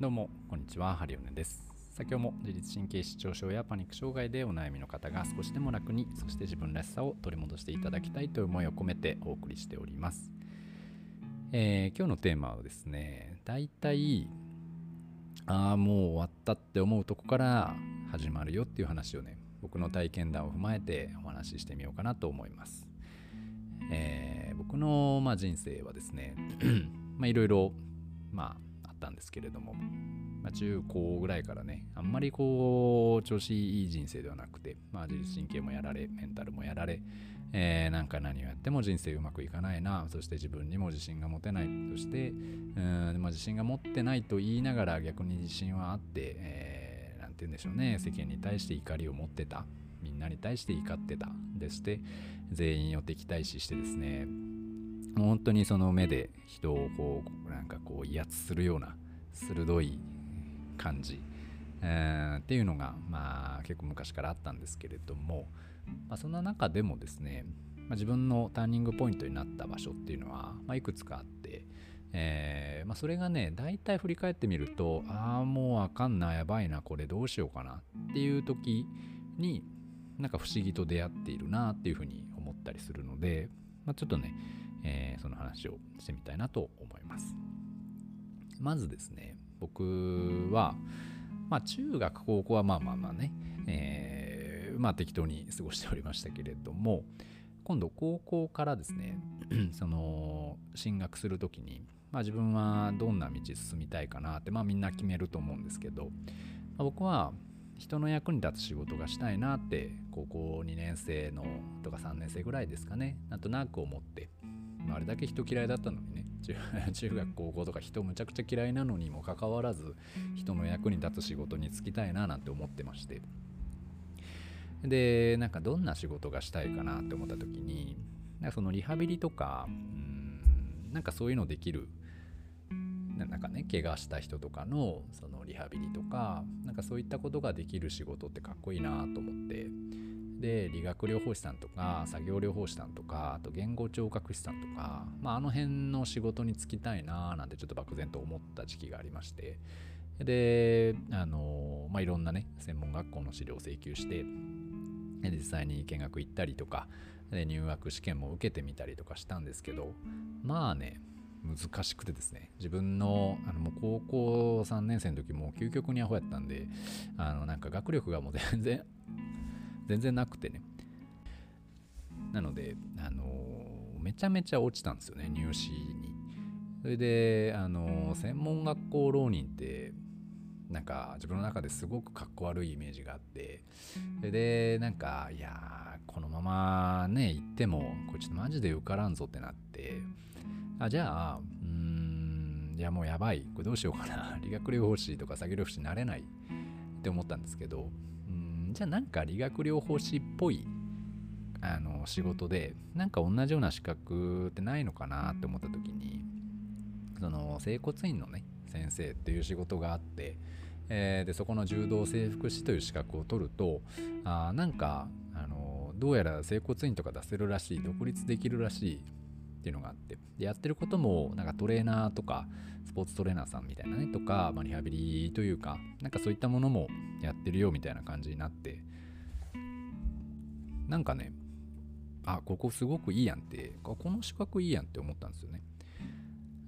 どうもこんにちはハリオネです。先ほども自律神経失調症やパニック障害でお悩みの方が少しでも楽にそして自分らしさを取り戻していただきたいという思いを込めてお送りしております、えー、今日のテーマはですねだいたいああもう終わったって思うとこから始まるよっていう話をね僕の体験談を踏まえてお話ししてみようかなと思います、えー、僕の、まあ、人生はですね まあいろいろまあったんですけれども、まあ、中高ぐらいからねあんまりこう調子いい人生ではなくて、まあ、自律神経もやられメンタルもやられ、えー、なんか何をやっても人生うまくいかないなそして自分にも自信が持てないそしてうん、まあ、自信が持ってないと言いながら逆に自信はあって、えー、なんて言うんでしょうね世間に対して怒りを持ってたみんなに対して怒ってたでして全員を敵対視してですねもう本当にその目で人をこうなんかこう威圧するような鋭い感じ、えー、っていうのがまあ結構昔からあったんですけれども、まあ、そんな中でもですね、まあ、自分のターニングポイントになった場所っていうのは、まあ、いくつかあって、えーまあ、それがね大体振り返ってみるとああもうあかんなやばいなこれどうしようかなっていう時になんか不思議と出会っているなっていうふうに思ったりするので、まあ、ちょっとねえー、その話をしてみたいなと思います。まずですね、僕は、まあ中学、高校はまあまあまあね、えー、まあ適当に過ごしておりましたけれども、今度高校からですね、その進学する時に、まあ、自分はどんな道進みたいかなって、まあ、みんな決めると思うんですけど、まあ、僕は人の役に立つ仕事がしたいなって高校2年生のとか3年生ぐらいですかねなんとなく思ってまあ、あれだけ人嫌いだったのにね。中学高校とか人むちゃくちゃ嫌いなのにもかかわらず人の役に立つ仕事に就きたいななんて思ってまして。でなんかどんな仕事がしたいかなって思った時になんかそのリハビリとかうんなんかそういうのできるなんかね怪我した人とかのそのリハビリとかなんかそういったことができる仕事ってかっこいいなと思ってで理学療法士さんとか作業療法士さんとかあと言語聴覚士さんとか、まあ、あの辺の仕事に就きたいななんてちょっと漠然と思った時期がありまして。であの、まあ、いろんなね専門学校の資料を請求して実際に見学行ったりとかで入学試験も受けてみたりとかしたんですけどまあね難しくてですね。自分のあのもう高校3年生の時も究極にアホやったんであのなんか学力がもう全然全然なくてね。なのであのめちゃめちゃ落ちたんですよね入試に。それであの専門学校浪人ってなんか自分の中ですごくかっこ悪いイメージがあってそれでなんかいやこのままね行ってもこれちょっとマジで受からんぞってなってあじゃあうんいやもうやばいこれどうしようかな理学療法士とか作業療法士になれないって思ったんですけどじゃあなんか理学療法士っぽいあの仕事でなんか同じような資格ってないのかなって思った時にその整骨院のね先生っていう仕事があって、えー、でそこの柔道整復師という資格を取るとあなんかあのどうやら整骨院とか出せるらしい独立できるらしいっていうのがあってでやってることもなんかトレーナーとかスポーツトレーナーさんみたいなねとか、まあ、リハビリというかなんかそういったものもやってるよみたいな感じになってなんかねあここすごくいいやんってこの資格いいやんって思ったんですよね。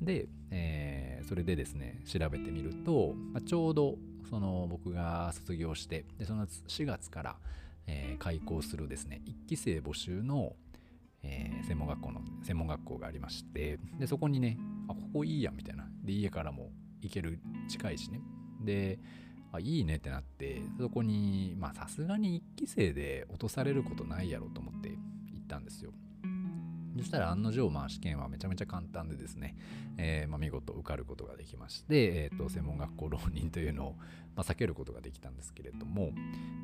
で、えー、それでですね調べてみると、まあ、ちょうどその僕が卒業してでその4月から、えー、開校するですね1期生募集のえー、専門学校の専門学校がありましてでそこにねあここいいやみたいなで家からも行ける近いしね。であいいねってなってそこにまあさすがに1期生で落とされることないやろと思って行ったんですよ。そしたら案の定、まあ、試験はめちゃめちゃ簡単でですね、えーまあ、見事受かることができまして、えーと、専門学校浪人というのを、まあ、避けることができたんですけれども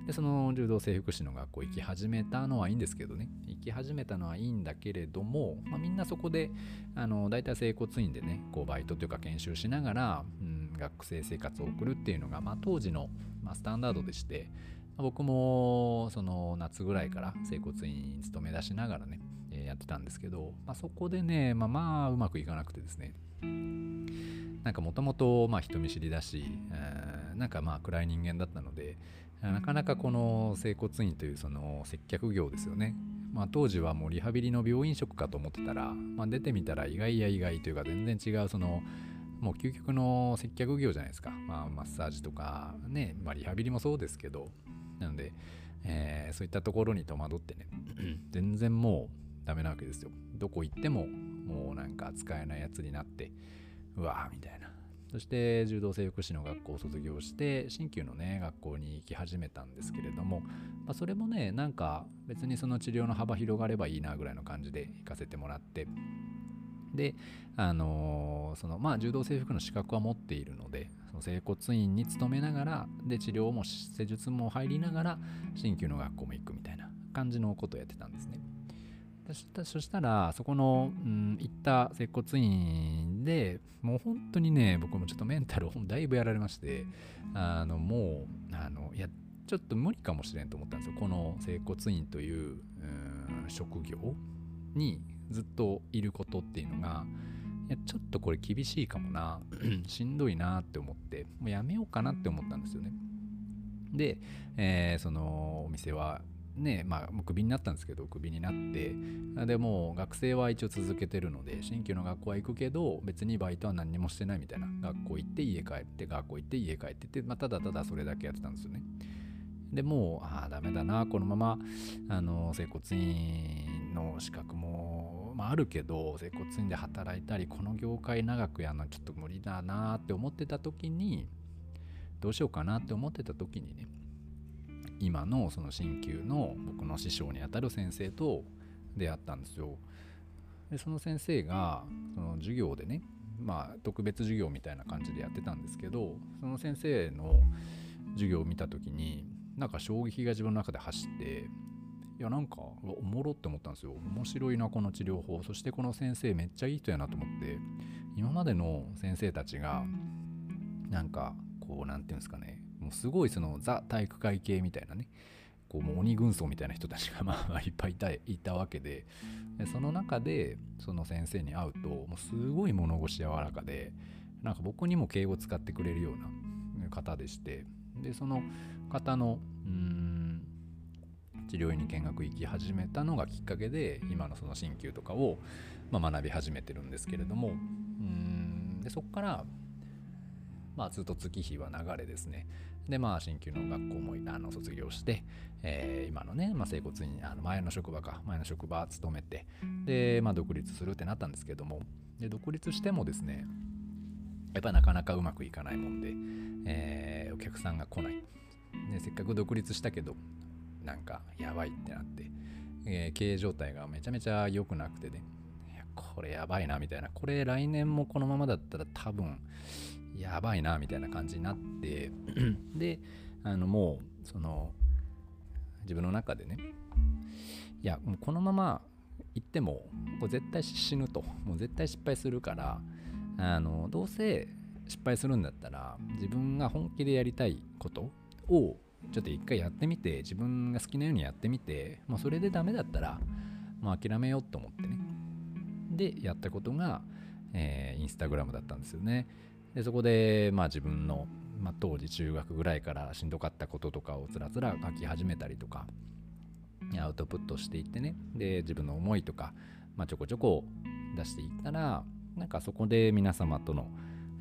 でその柔道整復師の学校行き始めたのはいいんですけどね。行き始めたのはいいんだけれども、まあ、みんなそこであの大体整骨院でねこうバイトというか研修しながら、うん、学生生活を送るっていうのが、まあ、当時の、まあ、スタンダードでして僕もその夏ぐらいから整骨院に勤め出しながらねやってたんですけど、まあ、そこでね、まあ、まあうまくいかなくてですね。なんかもともと人見知りだし、えー、なんかまあ暗い人間だったのでなかなかこの整骨院というその接客業ですよね、まあ、当時はもうリハビリの病院職かと思ってたら、まあ、出てみたら意外や意外というか全然違うそのもう究極の接客業じゃないですか、まあ、マッサージとかね、まあ、リハビリもそうですけど。なので、えー、そういったところに戸惑ってね。全然もうダメなわけですよ。どこ行ってももうなんか使えないやつになってうわーみたいな。そして柔道整復師の学校を卒業して新旧のね学校に行き始めたんですけれども、まあ、それもねなんか別にその治療の幅広がればいいなぐらいの感じで行かせてもらってであのー、そのまあ柔道整復の資格は持っているのでその整骨院に勤めながらで治療も施術も入りながら新旧の学校も行くみたいな感じのことをやってたんですね。そしたらそこの、うん、行った接骨院でもう本当にね僕もちょっとメンタルをだいぶやられましてあのもうあのいやちょっと無理かもしれんと思ったんですよ。この整骨院という、うん、職業にずっといることっていうのがいやちょっとこれ厳しいかもな しんどいなって思ってもうやめようかなって思ったんですよね。で、えー、そのお店はねまあもうクビになったんですけどクビになって。でも学生は一応続けてるので新旧の学校は行くけど別にバイトは何にもしてないみたいな。学校行って家帰って学校行って家帰ってって、まあ、ただただそれだけやってたんですよね。でもうああダメだなこのまま。あの整骨院の資格も、まあ、あるけど整骨院で働いたりこの業界長くやるのはちょっと無理だなって思ってた時にどうしようかなって思ってた時にね今のその鍼灸の僕の師匠にあたる先生と出会ったんですよ。でその先生がその授業でねまあ特別授業みたいな感じでやってたんですけどその先生の授業を見た時になんか衝撃が自分の中で走っていやなんかおもろって思ったんですよ面白いなこの治療法そしてこの先生めっちゃいい人やなと思って今までの先生たちがなんかこう何て言うんですかねもうすごいそのザ体育会系みたいなねこうもう鬼軍曹みたいな人たちが まあいっぱいいたいたわけで。でその中でその先生に会うともうすごい物腰柔らかでなんか僕にも敬語使ってくれるような方でしてでその方のうん治療院に見学行き始めたのがきっかけで今のその鍼灸とかを、まあ、学び始めてるんですけれどもうんでそこからまあ、ずっと月日は流れですね。で、まあ、新旧の学校もあの卒業して、えー、今のね、まあ、整骨院、あの前の職場か、前の職場勤めて、で、まあ、独立するってなったんですけども、で、独立してもですね、やっぱなかなかうまくいかないもんで、えー、お客さんが来ない。で、せっかく独立したけど、なんかやばいってなって、えー、経営状態がめちゃめちゃ良くなくてね、これやばいなみたいな、これ来年もこのままだったら多分、やばいなみたいな感じになって であのもうその自分の中でねいやもうこのまま行ってもこれ絶対死ぬと。もう絶対失敗するからあのどうせ失敗するんだったら自分が本気でやりたいことをちょっと一回やってみて自分が好きなようにやってみて、まあ、それでダメだったらもう諦めようと思ってねでやったことが、えー、インスタグラムだったんですよね。でそこで、まあ、自分の、まあ、当時中学ぐらいからしんどかったこととかをつらつら書き始めたりとかアウトプットしていってね。で自分の思いとか、まあ、ちょこちょこ出していったらなんかそこで皆様との、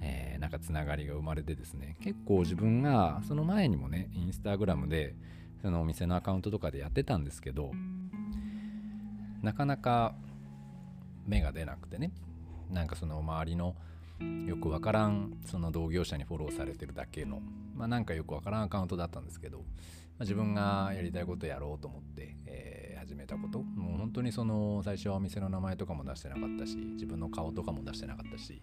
えー、なんかつながりが生まれてですね。結構自分がその前にもねインスタグラムでそのお店のアカウントとかでやってたんですけどなかなか芽が出なくてね。なんかその周りのよくわからんその同業者にフォローされてるだけの、まあ、なんかよくわからんアカウントだったんですけど、まあ、自分がやりたいことやろうと思って、えー、始めたこと。もう本当にその最初はお店の名前とかも出してなかったし自分の顔とかも出してなかったし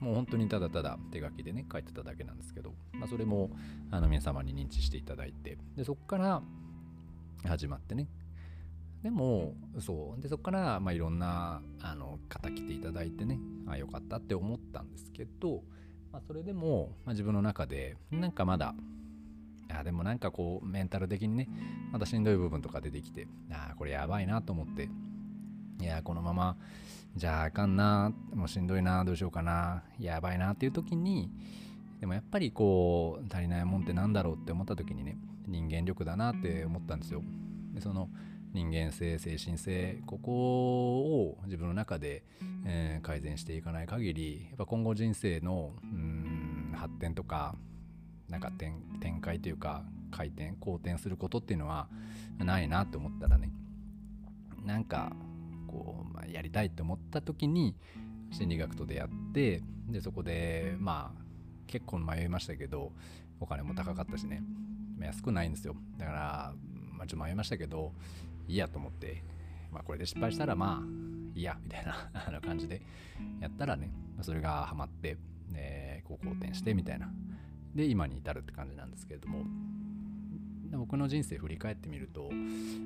もう本当にただただ手書きでね書いてただけなんですけど、まあ、それもあの皆様に認知していただいてでそこから始まってねでもそう。でそこからまあいろんなあの方来ていただいてねあよかったって思ったんですけど、まあ、それでも、まあ、自分の中でなんかまだあでもなんかこうメンタル的にねまたしんどい部分とか出てきてあこれやばいなと思っていやこのままじゃああかんなもうしんどいなどうしようかなやばいなっていう時にでもやっぱりこう足りないもんってなんだろうって思った時にね人間力だなって思ったんですよ。でその人間性精神性ここを自分の中で、えー、改善していかない限りやっぱ今後人生のうん発展とかなんか展開というか回転好転することっていうのはないなって思ったらねなんかこう、まあ、やりたいって思った時に心理学と出会ってでそこでまあ結構迷いましたけどお金も高かったしね。安くないんですよ。だから、まあ、ちょっと迷いましたけどいいやと思って、まあ、これで失敗したらまあいいやみたいな あの感じでやったらね、それがハマって、えー、こう好転してみたいな。で今に至るって感じなんですけれども。僕の人生振り返ってみると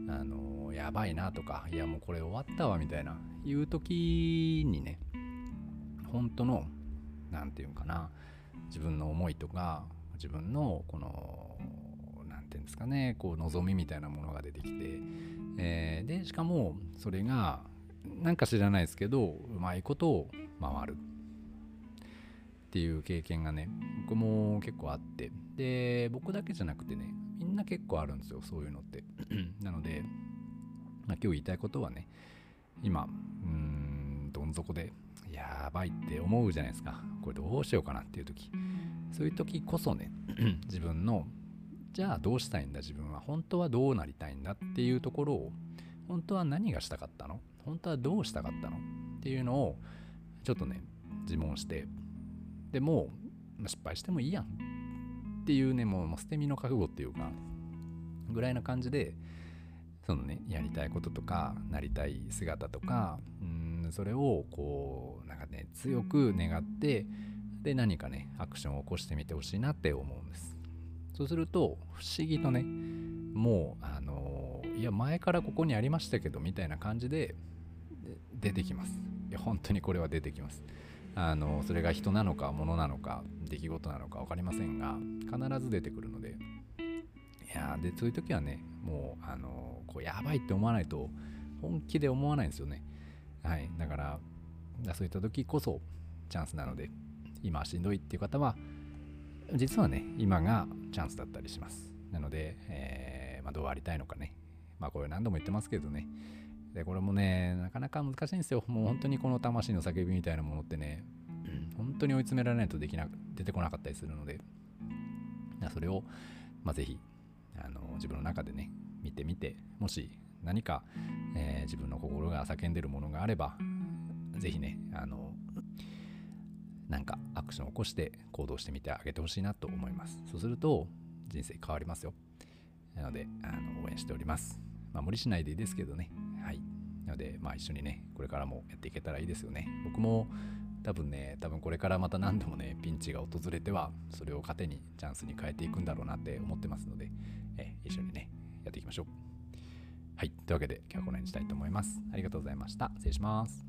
あのやばいなとかいやもうこれ終わったわみたいないう時にね本当の何て言うかな自分の思いとか自分のこのて言うんですかねこう望みみたいなものが出てきて、えー、でしかもそれがなんか知らないですけどうまいことを回る。っていう経験がね僕も結構あって。で僕だけじゃなくてねみんな結構あるんですよそういうのって。なので、まあ、今日言いたいことはね今うんどん底でやばいって思うじゃないですか。これどうしようかなっていう時。そういう時こそね 自分のじゃあどうしたいんだ自分は。本当はどうなりたいんだっていうところを本当は何がしたかったの？本当はどうしたかったの？っていうのをちょっとね自問して。でも失敗してもいいやんっていうねもう捨て身の覚悟っていうかぐらいな感じでそのねやりたいこととかなりたい姿とかうんそれをこうなんかね強く願ってで何かねアクションを起こしてみてほしいなって思うんです。そうすると不思議とねもうあのいや前からここにありましたけどみたいな感じで出てきます。いや本当にこれは出てきます。あのそれが人なのか物なのか出来事なのか分かりませんが必ず出てくるので。いやでそういう時はねもうあのこうやばいって思わないと本気で思わないんですよね。はい。だからそういった時こそチャンスなので今しんどいっていう方は実はね今がチャンスだったりします。なので、えー、まあ、どうありたいのかね。まあこれ何度も言ってますけどね。でこれもねなかなか難しいんですよ。もう本当にこの魂の叫びみたいなものってね、本当に追い詰められないとできな出てこなかったりするので。それを、まあ、ぜひあの自分の中でね見てみてもし何か、えー、自分の心が叫んでるものがあればぜひねあのなんかアクションを起こして行動してみてあげてほしいなと思います。そうすると人生変わりますよ。なのであの応援しております。まあ無理しないでいいですけどね。はい。なのでまあ一緒にねこれからもやっていけたらいいですよね。僕も多分ね多分これからまた何度もねピンチが訪れてはそれを糧にチャンスに変えていくんだろうなって思ってますので、え一緒にねやっていきましょう。はい。というわけで今日はこの辺にしたいと思います。ありがとうございました。失礼します。